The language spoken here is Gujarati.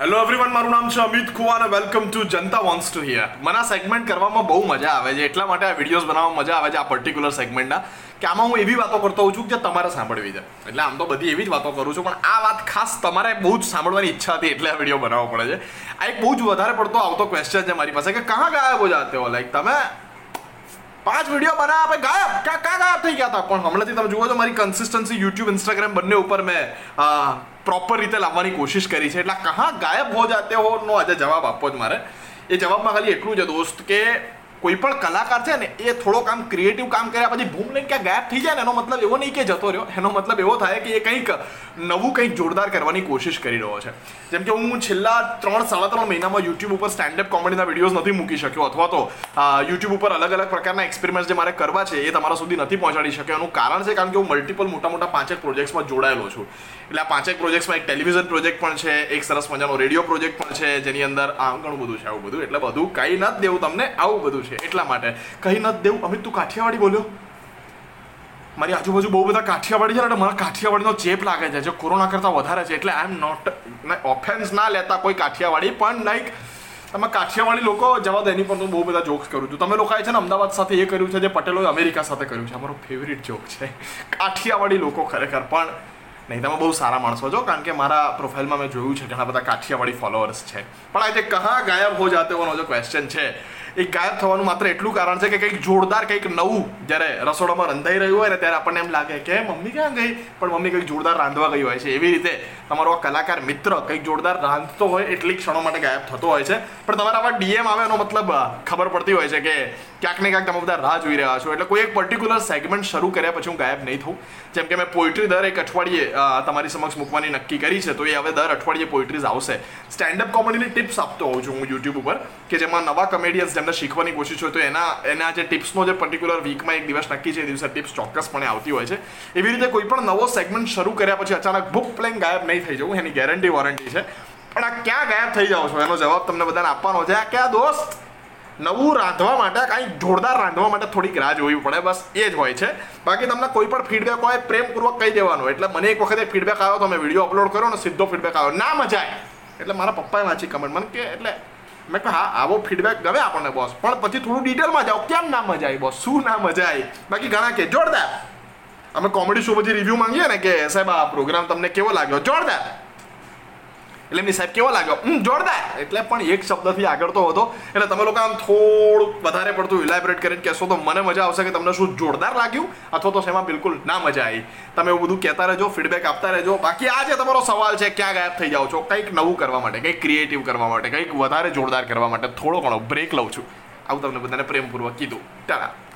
હેલો એવરીવન મારું નામ છે અમિત ખુવા અને welcome to Janta wants to hear મને આ સેગમેન્ટ કરવામાં બહુ મજા આવે છે, એટલા માટે આ વિડીયોઝ બનાવવામાં મજા આવે છે આ પર્ટિક્યુલર સેગમેન્ટના કે આમાં હું એવી વાતો કરતો હોઉં છું કે તમારે સાંભળવી છે. એટલે આમ તો બધી એવી જ વાતો કરું છું, પણ આ વાત ખાસ તમારે બહુ જ સાંભળવાની ઈચ્છા હતી એટલે આ વીડિયો બનાવવો પડે છે. આ એક બહુ જ વધારે પડતો આવતો ક્વેશ્ચન છે મારી પાસે, કે કહા ગાયબ હો જાતે હો? લાઈક તમે પાંચ વીડિયો બનાવ્યા આપણે ગાયબ. ક્યાં ક્યાં ગાયબ થઈ ગયા હતા? પણ હમણાંથી તમે જુઓ છો, મારી કન્સિસ્ટન્સી યુટ્યુબ ઇન્સ્ટાગ્રામ બંને ઉપર મેં પ્રોપર રીતે લાવવાની કોશિશ કરી છે. એટલે કહા ગાયબ હો જાતે હો? નો આજે જવાબ આપવો જ મારે. એ જવાબમાં ખાલી એટલું છે, દોસ્ત, કે કોઈ પણ કલાકાર છે ને, એ થોડો કામ ક્રિએટિવ કામ કર્યા પછી ભૂમ લઈને ક્યાં ગાયબ થઈ જાય ને, એનો મતલબ એવો નહીં કે જતો રહ્યો. એનો મતલબ એવો થાય કે એ કંઈક નવું, કંઈક જોરદાર કરવાની કોશિશ કરી રહ્યો છે. જેમ કે હું છેલ્લા ત્રણ, સાડા ત્રણ મહિનામાં યુટ્યુબ ઉપર સ્ટેન્ડઅપ કોમેડીના વિડીયોઝ નથી મૂકી શક્યો, અથવા તો યુટ્યુબ ઉપર અલગ અલગ પ્રકારના એક્સપેરિમેન્ટ જે મારે કરવા છે, એ તમારા સુધી નથી પહોંચાડી શક્યો. એનું કારણ છે કારણ કે હું મલ્ટિપલ મોટા મોટા પાંચેક પ્રોજેક્ટ્સમાં જોડાયેલો છું. એટલે આ પાંચેક પ્રોજેક્ટ્સમાં એક ટેલિવિઝન પ્રોજેક્ટ પણ છે, એક સરસ મજાનો રેડિયો પ્રોજેક્ટ પણ છે, જેની અંદર આ ઘણું બધું છે, આવું બધું. એટલે બધું કંઈ નથી દેવું તમને, આવું બધું છે. એટલા માટે. કંઈ નથી દેવું. અમિત, તું કાઠિયાવાડી બોલ્યો? મારી આજુબાજુ બહુ બધા કાઠિયાવાડી છે ને મને કાઠિયાવાડીનો ચેપ લાગે છે. જે કોરોના કરતાં વધારે છે, એટલે આઈ એમ નોટ ઓફેન્સ ના લેતા કોઈ કાઠિયાવાડી, પણ લાઈક તમે કાઠિયાવાડી લોકો જવા દો, એની પર હું બહુ બધા જોક્સ કરું છું. તમે લોકો છે ને અમદાવાદ સાથે એ કર્યું છે, જે પટેલોએ અમેરિકા સાથે કર્યું છે. અમારો ફેવરિટ જોક છે. કાઠિયાવાડી લોકો ખરેખર, પણ નહીં, તમે બહુ સારા માણસો છો, કારણ કે મારા પ્રોફાઇલમાં મેં જોયું છે, ઘણા બધા કાઠિયાવાડી ફોલોઅર્સ છે. પણ આજે કહા ગાયબ હો જાતે હોનો જે ક્વેશ્ચન છે એ ગાયબ થવાનું માત્ર એટલું કારણ છે કે કંઈક જોરદાર, કંઈક નવું જ્યારે રસોડામાં રંધાઈ રહ્યું હોય ને ત્યારે આપણને એમ લાગે કે મમ્મી ક્યાં ગઈ? પણ મમ્મી કંઈક જોરદાર રાંધવા ગઈ હોય છે. એવી રીતે તમારો આ કલાકાર મિત્ર કંઈક જોરદાર રાંધતો હોય એટલી ક્ષણો માટે ગાયબ થતો હોય છે. પણ તમારા આવા ડીએમ આવે એનો મતલબ ખબર પડતી હોય છે કે ક્યાંક ને ક્યાંક તમે બધા રાહ જોઈ રહ્યા છો. એટલે કોઈ એક પર્ટિક્યુલર સેગમેન્ટ શરૂ કર્યા પછી હું ગાયબ નહીં થઉં. જેમ કે મેં પોઇટ્રી દર એક અઠવાડિયે તમારી સમક્ષ મૂકવાની નક્કી કરી છે, તો એ હવે દર અઠવાડિયે પોઇટ્રીઝ આવશે. સ્ટેન્ડઅપ કોમેડીની ટિપ્સ આપતો હોઉં છું હું યુટ્યુબ ઉપર, કે જેમાં નવા કમેડિયન્સ જેમને શીખવાની કોશિશ હોય તો એના એના જે ટિપ્સનો જે પર્ટિક્યુલર વીકમાં એક દિવસ નક્કી છે, એ દિવસે ટિપ્સ ચોક્કસપણે આવતી હોય છે. એવી રીતે કોઈ પણ નવો સેગમેન્ટ શરૂ કર્યા પછી અચાનક બુક પ્લેન ગાયબ નહીં થઈ જવું, એની ગેરંટી વોરંટી છે. પણ આ ક્યાં ગાયબ થઈ જાઓ છો? એનો જવાબ તમને બધાને આપવાનો છે. આ ક્યાં દોસ્ત? નવું રાંધવા માટે, કાંઈ જોરદાર રાંધવા માટે થોડીક રાહ જોવી પડે, બસ એ જ હોય છે. બાકી તમને કોઈ પણ ફીડબેક હોય, પ્રેમપૂર્વક કહી દેવાનું. એટલે મને એક વખતે ફીડબેક આવ્યો તો મેં વીડિયો અપલોડ કર્યો ને સીધો ફીડબેક આવ્યો. ના મજા આવે એટલે મારા પપ્પાએ વાંચી કમેન્ટ મને કે, એટલે મેં કહ્યું, હા, આવો ફીડબેક ગમે આપણને બોસ પણ પછી થોડું ડિટેલમાં જાઓ. કેમ ના મજા આવી બોસ શું ના મજા આવી બાકી ઘણા કે, જોરદાર. અમે કોમેડી શો પછી રિવ્યૂ માંગીએ ને કે, સાહેબ, આ પ્રોગ્રામ તમને કેવો લાગ્યો? જોરદાર. એટલે એમની સાહેબ કેવો લાગ્યો? હમ જોરદાર. એટલે પણ એક શબ્દથી આગળ તો હતો એટલે તમે લોકો આમ થોડુંક વધારે પડતું ઇલેબરેટ કરીને કહેશો તો મને મજા આવશે કે તમને શું જોરદાર લાગ્યું? અથવા તો એમાં બિલકુલ ના મજા આવી. તમે એવું બધું કહેતા રહેજો ફીડબેક આપતા રહેજો. બાકી આ જે તમારો સવાલ છે, ક્યાં ગાયબ થઈ જાઓ છો? કંઈક નવું કરવા માટે, કંઈક ક્રિએટિવ કરવા માટે, કંઈક વધારે જોરદાર કરવા માટે થોડો ઘણો બ્રેક લઉં છું. આવું તમને બધાને પ્રેમપૂર્વક કીધું. ટાટા